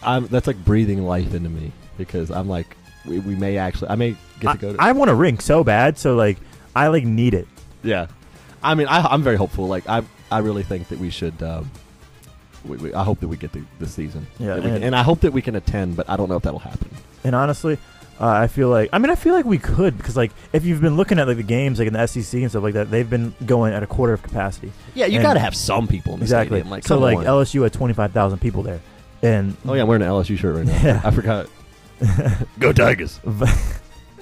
I'm that's like breathing life into me because I'm like we, we may actually I may get to go to I, I want a ring so bad, so like I like need it. yeah. I mean I I'm very hopeful. Like I I really think that we should. Um, we, we, I hope that we get the, the season. Yeah, we can- and- and I hope that we can attend, but I don't know if that'll happen. And honestly, uh, I feel like I mean I feel like we could because like if you've been looking at like the games like in the SEC and stuff like that, they've been going at a quarter of capacity. Yeah, you got to have some people in the Exactly. Like, so like on. LSU had twenty five thousand people there, and oh yeah, I'm wearing an LSU shirt right now. Yeah. I forgot. Go Tigers. but,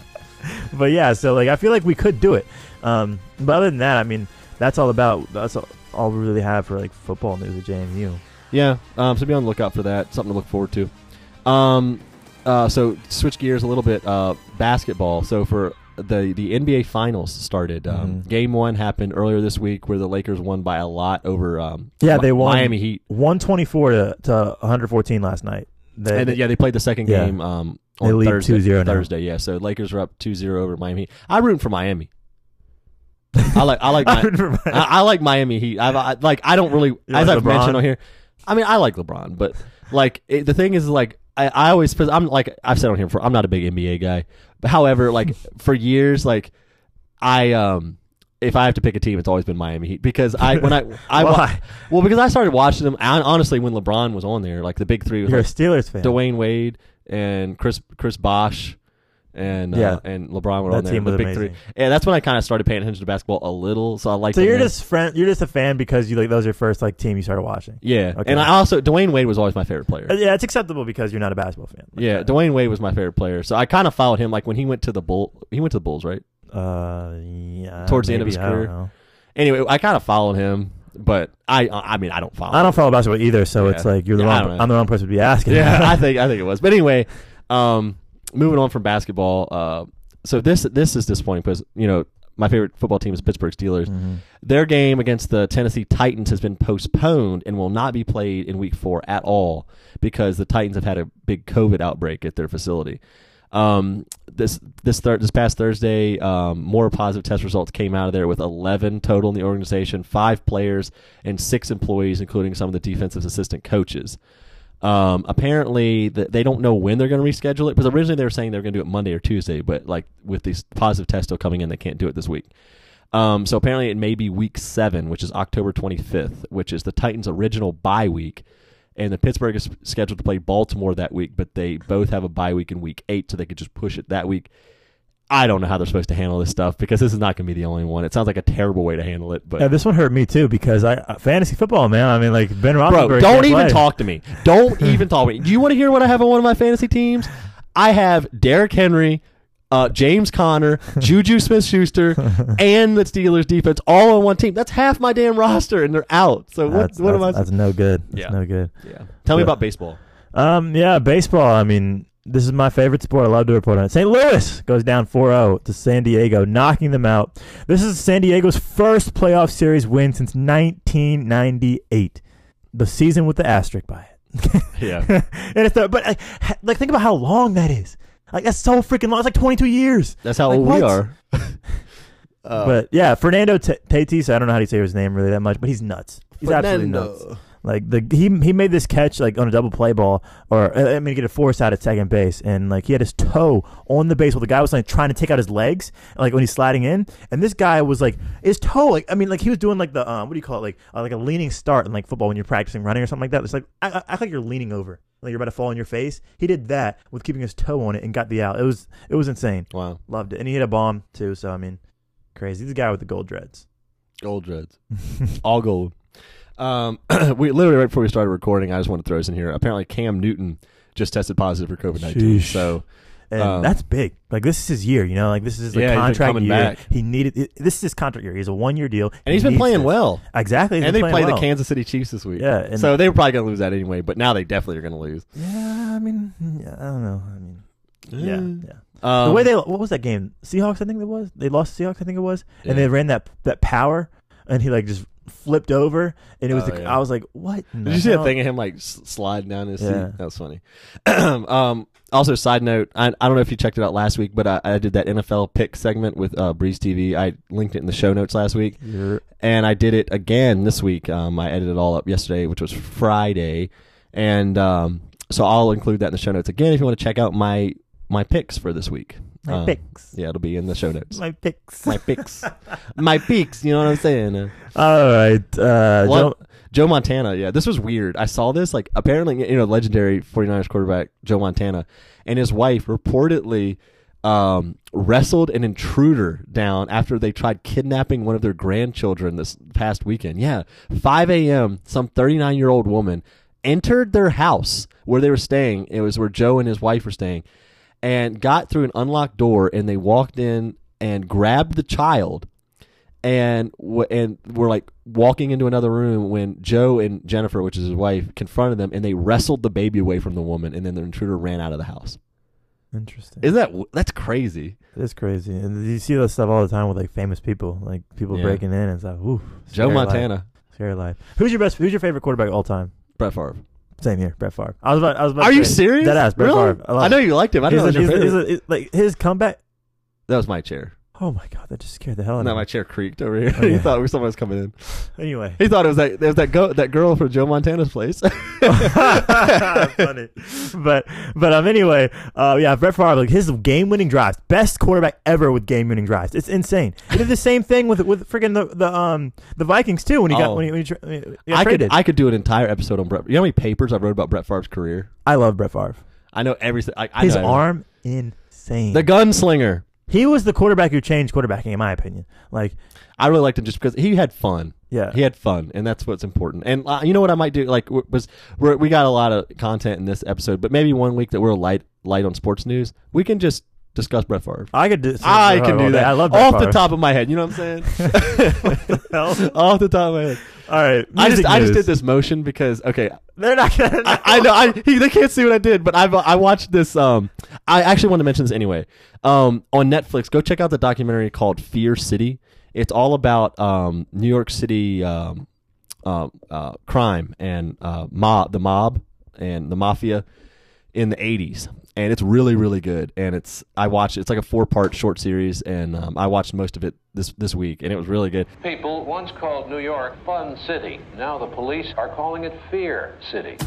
but yeah, so like I feel like we could do it. Um, but other than that, I mean that's all about that's all, all we really have for like football news at JMU. Yeah, um, so be on the lookout for that. Something to look forward to. Um, uh, so switch gears a little bit. Uh, basketball. So for the the NBA Finals started. Um, Mhm. Game one happened earlier this week, where the Lakers won by a lot over. Um, Yeah, they won Miami Heat, one twenty four to to one hundred fourteen last night. They, and then, yeah, they played the second Yeah. game. Um, They on lead Thursday. 2-0 now. Thursday, yeah. So Lakers are up 2-0 over Miami. I root for Miami. I like I like my, I, I like Miami Heat. I've, I like. I don't really, as like I've LeBron? mentioned on here. I mean, I like LeBron, but like it, the thing is, like I, I always, I'm like I've said on here before. I'm not a big NBA guy, but however, like for years, like I um. If I have to pick a team, it's always been Miami Heat because I when I I Why? well because I started watching them. hon- Honestly, when LeBron was on there, like the big three was You're a Steelers fan. Dwyane Wade and Chris Chris Bosh and uh, Yeah. and LeBron were That on there. team the was big amazing. three. And that's when I kind of started paying attention to basketball a little. So I like. So you're just friend. You're just a fan because you like that was your first like team you started watching. yeah. Okay. And I also Dwyane Wade was always my favorite player. Uh, Yeah, it's acceptable because you're not a basketball fan. Like yeah, that. Dwyane Wade was my favorite player. So I kind of followed him. Like when he went to the Bull, he went to the Bulls, right? Uh, yeah. Towards the end of his career. Anyway, I kind of followed him, but I I mean I don't follow. I don't follow basketball either, so Yeah. it's like you're the Yeah, wrong. I'm the wrong person to be asking. yeah, I think I think it was. But anyway, um, moving on from basketball. Uh, so this this is disappointing because you know my favorite football team is Pittsburgh Steelers. Mhm. Their game against the Tennessee Titans has been postponed and will not be played in Week Four at all because the Titans have had a big COVID outbreak at their facility. Um, this this thir- this past Thursday, um, more positive test results came out of there with 11 total in the organization, five players and six employees, including some of the defensive assistant coaches. Um, apparently, th- they don't know when they're going to reschedule it because originally they were saying they were going to do it Monday or Tuesday, but like with these positive tests still coming in, they can't do it this week. Um, so apparently, it may be week seven, which is October 25th, which is the Titans' original bye week. And the Pittsburgh is scheduled to play Baltimore that week, but they both have a bye week in week eight, so they could just push it that week. I don't know how they're supposed to handle this stuff because this is not going to be the only one. It sounds like a terrible way to handle it, but Yeah, this one hurt me too because I uh, fantasy football, man. I mean, like Ben Roethlisberger. Bro, don't even play. talk to me. Don't even talk to me. Do you want to hear what I have on one of my fantasy teams? I have Derrick Henry, uh, James Conner, Juju Smith Schuster, and the Steelers defense all on one team. That's half my damn roster, and they're out. So what, That's, what that's, am I? that's no good. That's Yeah. no good. yeah. Tell me about baseball. Um, yeah, baseball. I mean, this is my favorite sport. I love to report on it. St. Louis goes down 4-0 to San Diego, knocking them out. This is San Diego's first playoff series win since 1998. The season with the asterisk by it. Yeah. and it's the, but like, like think about how long that is. Like that's so freaking long. It's like 22 years. That's how Like, old we are. Uh, but yeah, Fernando Tatis. I don't know how to say his name really that much, but he's nuts. He's absolutely nuts. Like the he he made this catch like on a double play ball, or uh, I mean, he get a force out at second base, and like he had his toe on the base while the guy was like trying to take out his legs, like when he's sliding in, and this guy was like his toe, like I mean, like he was doing like the um, what do you call it, like uh, like a leaning start in like football when you're practicing running or something like that. It's like I, I act like you're leaning over, like you're about to fall on your face. He did that with keeping his toe on it and got the out. It was it was insane. wow. Loved it, and he hit a bomb too. So I mean, crazy. He's the guy with the gold dreads. Gold dreads. all gold. Um, we literally right before we started recording, I just want to throw this in here. Apparently, Cam Newton just tested positive for COVID nineteen. Sheesh. So and Um, that's big. Like this is his year, you know. Like this is his like, Yeah, contract year. back. He needed it, this is his contract year. He's a one year deal, and he's He been playing this. well. Exactly, he's and they play well. the Kansas City Chiefs this week. Yeah, so they were probably going to lose that anyway. But now they definitely are going to lose. Yeah, I mean, yeah, I don't know. I mean, yeah, yeah. Um, the way they what was that game? Seahawks, I think it was. They lost Seahawks, I think it was, and they ran that that power, and he like just flipped over, and it was. Oh, the, yeah. I was like, what? Did you see hell? that thing of him like sliding down his Yeah. seat? That was funny. um, also, side note, I, I don't know if you checked it out last week, but I, I did that NFL pick segment with uh, Breeze TV. I linked it in the show notes last week, and I did it again this week. Um, I edited it all up yesterday, which was Friday, and um, so I'll include that in the show notes again if you want to check out my my picks for this week. My Um, picks. Yeah, it'll be in the show notes. My picks. my picks, my picks. You know what I'm saying? Uh, All right. Uh, What- Joe- Joe Montana, yeah, this was weird. I saw this like apparently you know legendary 49ers quarterback Joe Montana and his wife reportedly um, wrestled an intruder down after they tried kidnapping one of their grandchildren this past weekend. Yeah, 5 a.m. Some 39 year old woman entered their house where they were staying. It was where Joe and his wife were staying, and got through an unlocked door. And they walked in and grabbed the child and w- and were like walking into another room when Joe and Jennifer, which is his wife, confronted them and they wrestled the baby away from the woman, and then the intruder ran out of the house. Interesting. Isn't that that's crazy? It's crazy, and you see this stuff all the time with like famous people, like people Yeah. breaking in and stuff. Ooh, Joe scary life. Montana, scary life. Who's your best? Who's your favorite quarterback of all time? Brett Favre. Same here, Brett Favre. I was about. I was about. Are to you say- serious? That ass, Brett really? Favre. I, I know you liked him. I He's know a- it was he's a- he's a- like his comeback. That was my chair. Oh my god, that just scared the hell out of my chair creaked over here. Oh, he thought someone was coming in. Anyway, He thought it was that there was that go that girl from Joe Montana's place. funny, but but um anyway, uh yeah, Brett Favre, like his game-winning drives, best quarterback ever with game-winning drives. It's insane. He did the same thing with with freaking the, the um the Vikings too when he got Oh. when he, when he, when he got I traded. could I could do an entire episode on Brett. You know how many papers I've wrote about Brett Favre's career? I love Brett Favre. I know everything. I, I His know arm insane. the gunslinger. He was the quarterback who changed quarterbacking, in my opinion. Like, I really liked him just because he had fun. yeah, He had fun, and that's what's important. And uh, you know what I might do? Like, was we got a lot of content in this episode, but maybe one week that we're light light on sports news, we can just discuss Brett Favre. I could do. I can do that. I love Brett off the top of my head. You know what I'm saying? hell? off the top of my head. All right, I just I just did this motion because okay, They're not gonna. I, I know I he, they can't see what I did, but I've I watched this. Um, I actually want to mention this anyway. Um, on Netflix, go check out the documentary called Fear City. It's all about um New York City um, uh, uh, crime and uh, mob, the mob and the mafia in the '80s, and it's really really good. And it's I watched it's like a four part short series, and um, I watched most of it this this week, and it was really good. People once called New York Fun City. Now the police are calling it Fear City.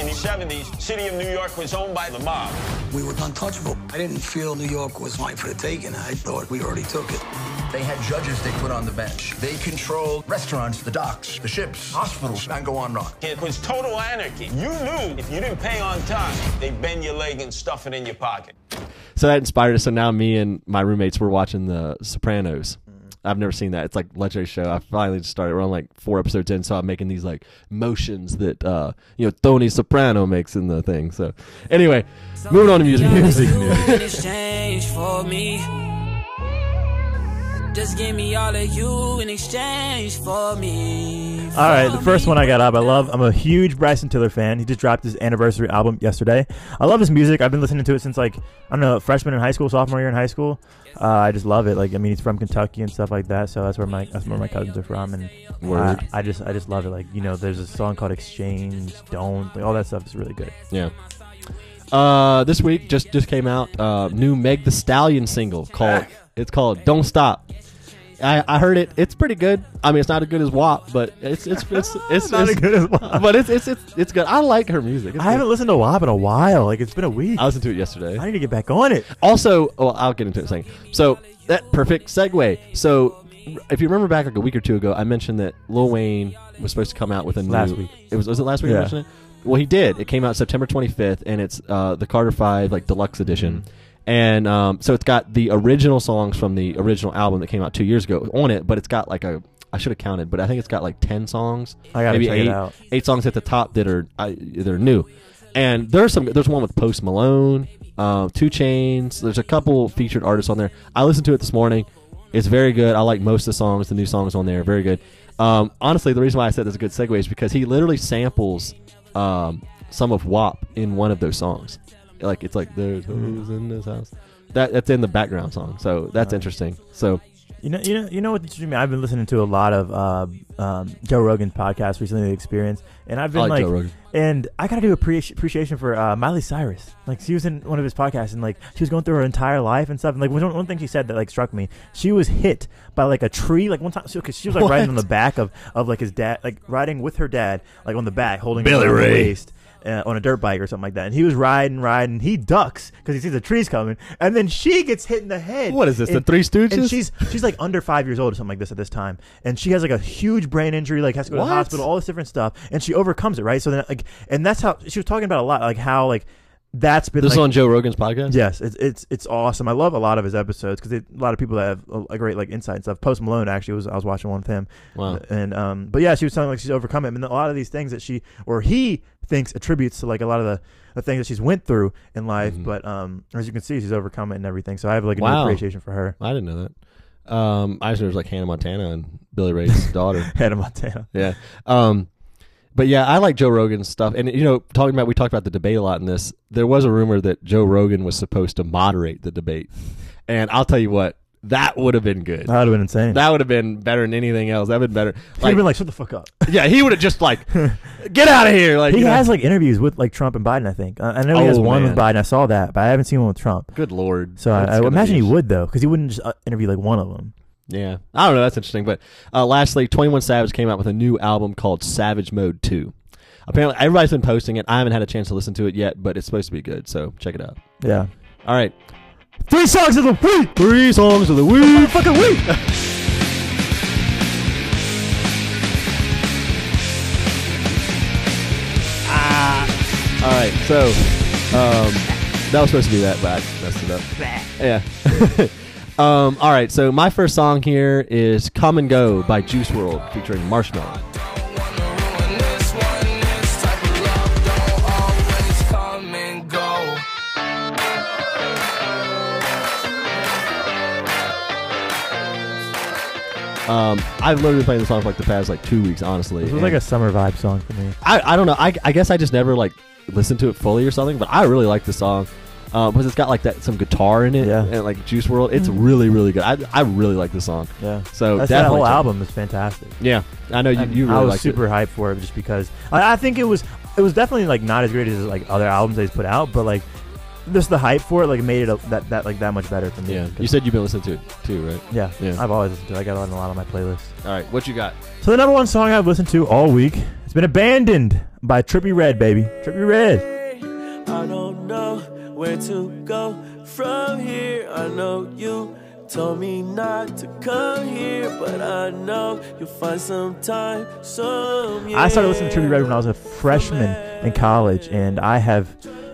In the 70s, city of New York was owned by the mob. We were untouchable. I didn't feel New York was mine for the taking. I thought we already took it. They had judges they put on the bench. They controlled restaurants, the docks, the ships, hospitals, and go on and on. It was total anarchy. You knew if you didn't pay on time, they'd bend your leg and stuff it in your pocket. So that inspired us. So now me and my roommates were watching The Sopranos. I've never seen that. It's like legendary show. I finally just started. We're on like four episodes in, so I'm making these like motions that uh you know Tony Soprano makes in the thing. So anyway, moving on to music. music Just give me all of you in exchange for me. All right, the first one I got up. I love. I'm a huge Bryson Tiller fan. He just dropped his anniversary album yesterday. I love his music. I've been listening to it since like I don't know, freshman in high school, sophomore year in high school. Uh, I just love it. Like I mean, he's from Kentucky and stuff like that. So that's where my that's where my cousins are from, and Word. I, I just I just love it. Like you know, there's a song called Exchange, Don't, like all that stuff is really good. Yeah. Uh, this week just just came out uh new Meg the Stallion single called it's called Don't Stop. I, I heard it. It's pretty good. I mean, it's not as good as WAP, but it's it's it's it's, Not as good as WAP. But it's it's it's it's good. I like her music. It's I haven't listened to WAP in a while. Like it's been a week. I listened to it yesterday. I need to get back on it. Also, well, I'll get into it in a second. So that perfect segue. So if you remember back like a week or two ago, I mentioned that Lil Wayne was supposed to come out with a new. Last week. It was was it last week? I Yeah. mentioned it. Well, he did. It came out September 25th, and it's uh, the Carter Five like deluxe edition. Mm-hmm. And um, so it's got the original songs from the original album that came out two years ago on it, but it's got like a I should have counted, but I think it's got like ten songs. I gotta maybe check eight, it out. eight songs at the top that are I, they're new, and there's some there's one with Post Malone. Um, 2 Chainz. There's a couple featured artists on there. I listened to it this morning. It's very good. I like most of the songs. The new songs on there, very good. Um, honestly, the reason why I said that's a good segue is because he literally samples um, some of WAP in one of those songs. Like it's like there's who's in this house. That that's in the background song. So that's Uh, interesting. So You know, you know, you know what interests me. I've been listening to a lot of uh, um, Joe Rogan's podcast recently, The Experience, and I've been I like like, Joe Rogan. and I gotta do appreci- appreciation for uh, Miley Cyrus. Like she was in one of his podcasts, and like she was going through her entire life and stuff. And like one, one thing she said that like struck me, she was hit by like a tree. Like one time, she, 'cause she was like riding on the back of of like his dad, like riding with her dad, like on the back, holding Billy her around the Ray. waist. Uh, on a dirt bike or something like that, and he was riding, riding. He ducks because he sees the trees coming, and then she gets hit in the head. What is this, the Three Stooges? And she's she's like under five years old or something like this at this time, and she has like a huge brain injury, like has to go to What? the hospital, all this different stuff, and she overcomes it, right? So then, like, and that's how she was talking about a lot, like how like that's been this is on Joe Rogan's podcast. Yes, it's it's it's awesome. I love a lot of his episodes because a lot of people that have a, a great like insight and stuff. Post Malone actually was I was watching one with him. Wow. And um, but yeah, she was telling like she's overcome it, and a lot of these things that she or he thinks attributes to like a lot of the, the things that she's went through in life. But um, as you can see, she's overcome it and everything. So I have like a new appreciation for her. I didn't know that. Um, I just was like Hannah Montana and Billy Ray's daughter. Hannah Montana. Yeah. Um, but yeah, I like Joe Rogan's stuff. And, you know, talking about, we talked about the debate a lot in this. There was a rumor that Joe Rogan was supposed to moderate the debate. And I'll tell you what, that would have been good. That would have been insane. That would have been better than anything else. That would have been better. He'd have been like, "Shut the fuck up." yeah, he would have just like, get out of here. Like he you know. has like interviews with like Trump and Biden. I think Uh, I know he has Oh, one with man. Biden. I saw that, but I haven't seen one with Trump. Good lord. So I, That's I gonna imagine be- he would though, because he wouldn't just uh, interview like one of them. Yeah, I don't know. That's interesting. But uh, lastly, Twenty One Savage came out with a new album called Savage Mode Two. Apparently, everybody's been posting it. I haven't had a chance to listen to it yet, but it's supposed to be good. So check it out. Yeah. All right, Three songs of the week. three songs of the week. Fucking week. All right, so um, that was supposed to be that, but I messed it up. Yeah. um, all right, so my first song here is "Come and Go" by Juice WRLD featuring Marshmello. Um, I've literally been playing this song for like the past like two weeks, honestly. This was and- like a summer vibe song for me. I, I don't know. I, I guess I just never like listened to it fully or something, but I really like the song uh, because it's got like that some guitar in it Yeah. and like Juice WRLD. It's really really good. I, I really like the song. Yeah. So That's, that whole check- album is fantastic. Yeah, I know you. And You really I was liked super it. hyped for it just because I, I think it was it was definitely like not as great as like other albums that he's put out, but like just the hype for it like made it a, that that like that much better for me. Yeah, you said you've been listening to it too, right? yeah, Yeah. I've always listened to it. I got it on a lot on my playlist. All right, what you got? So the number one song I've listened to all week It's been "Abandoned" by Trippie Redd, baby. Trippie Redd. I don't know where to go from here. I know you told me not to come here, but I know you'll find some time, some I started listening to Trippie Redd when I was a freshman in college, and I have,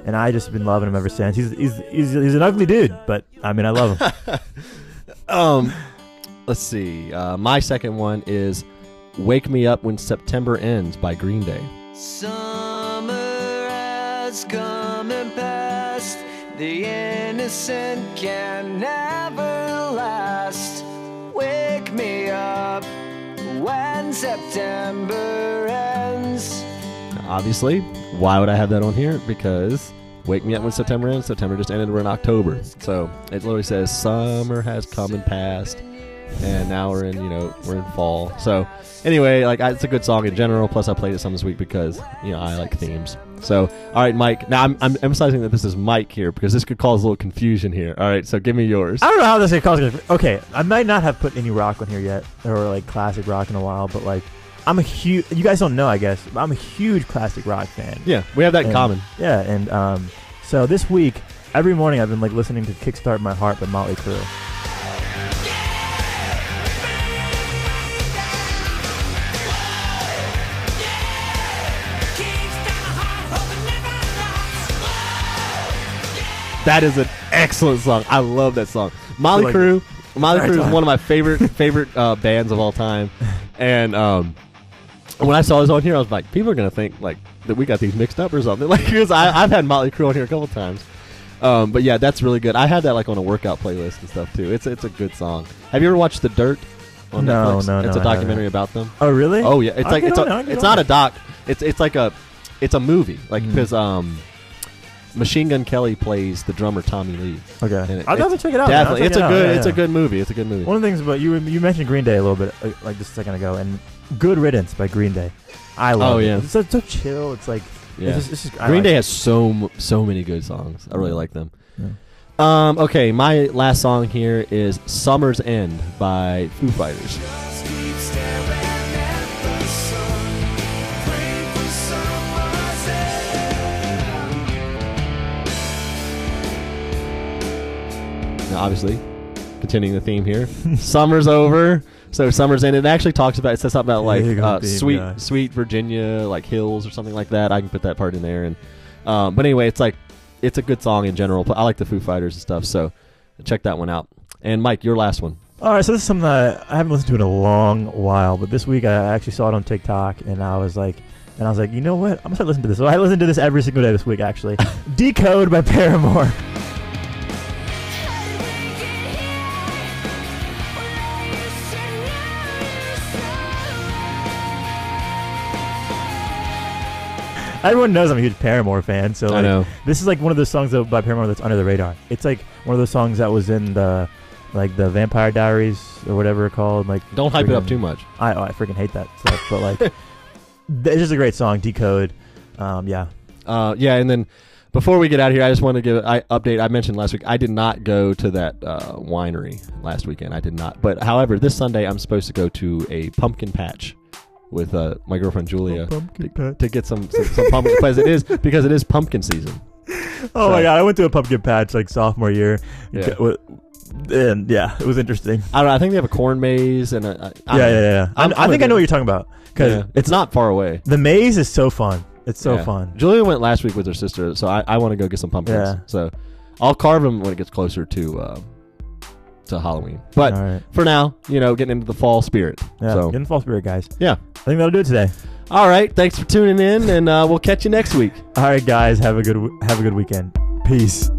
and I just been loving him ever since. He's he's he's, he's an ugly dude, but I mean I love him. Um, let's see. Uh, my second one is "Wake Me Up When September Ends" by Green Day. Summer has come and passed. The innocent can never last. Wake me up when September ends. Obviously, why would I have that on here? Because "Wake Me Up When September Ends." September just ended. We're in October, so it literally says "Summer has come and passed," and now we're in you know we're in fall. So anyway, like it's a good song in general. Plus, I played it some this week because you know I like themes. So all right, Mike. Now I'm, I'm emphasizing that this is Mike here because this could cause a little confusion here. All right, so give me yours. I don't know how this is causing. Okay, I might not have put any rock on here yet, or like classic rock in a while, but like I'm a huge. You guys don't know, I guess. But I'm a huge classic rock fan. Yeah, we have that in common. Yeah, and um, so this week, every morning I've been like listening to "Kickstart My Heart" by Motley Crue. That is an excellent song. I love that song. Molly Like- Crew. Molly Crew is one of my favorite favorite uh, bands of all time. And um, when I saw this on here, I was like, people are gonna think like that we got these mixed up or something. Like, because I, I've had Motley Crue on here a couple times. Um, but yeah, that's really good. I had that like on a workout playlist and stuff too. It's it's a good song. Have you ever watched The Dirt on No, Netflix? no, It's a documentary about them. Oh, really? Oh yeah, it's I'll like it's a, it's not it. a doc. It's it's like a it's a movie. Like because um, Machine Gun Kelly plays the drummer Tommy Lee. Okay. And it- I'll it's definitely check it out, man. I'll Definitely, check it's it a out, good yeah, it's a yeah. good movie. It's a good movie. One of the things, but you you mentioned Green Day a little bit, uh, like just a second ago, and "Good Riddance" by Green Day. I love Oh, it. yeah. It's so, so chill. It's like Yeah, It's just, it's just, I Green like Day it. has so m- so many good songs. I really like them. Yeah. Um, okay, my last song here is "Summer's End" by Foo Fighters. Now, obviously, continuing the theme here, summer's over, so summer's ended. It actually talks about it says something about like Big uh, sweet, guy. sweet Virginia, like hills or something like that. I can put that part in there, and um, but anyway, it's like it's a good song in general. I like the Foo Fighters and stuff, so check that one out. And Mike, your last one. All right, so this is something that I haven't listened to in a long while, but this week I actually saw it on TikTok, and I was like, and I was like, you know what? I'm gonna start listening to this. So I listened to this every single day this week, actually. Decode by Paramore. Everyone knows I'm a huge Paramore fan, so I know. this is like one of those songs that, by Paramore that's under the radar. It's like one of those songs that was in the like the Vampire Diaries or whatever it's called. Like Don't hype it up too much. I oh, I freaking hate that stuff, but like th- it's just a great song. Decode, um, yeah. Uh, yeah, and then before we get out of here, I just want to give an update. I mentioned last week I did not go to that uh, winery last weekend. I did not. But however, this Sunday I'm supposed to go to a pumpkin patch with uh, my girlfriend Julia to, to get some some, some pumpkin because it is because it is pumpkin season. Oh So- my god, I went to a pumpkin patch like sophomore year. Yeah. And yeah, it was interesting. I don't know. I think they have a corn maze and a, I, Yeah, yeah, yeah. yeah. I, I'm- I think I know what you're talking about because Yeah, it's not far away. the maze is so fun. It's so Yeah. fun. Julia went last week with her sister, so I, I want to go get some pumpkins. Yeah. So I'll carve them when it gets closer to uh, to Halloween. But All right. for now, you know, getting into the fall spirit. Yeah, So getting fall spirit, guys. yeah. I think that'll do it today. All right. Thanks for tuning in, and uh, we'll catch you next week. All right, guys. Have a good have a good weekend. Peace.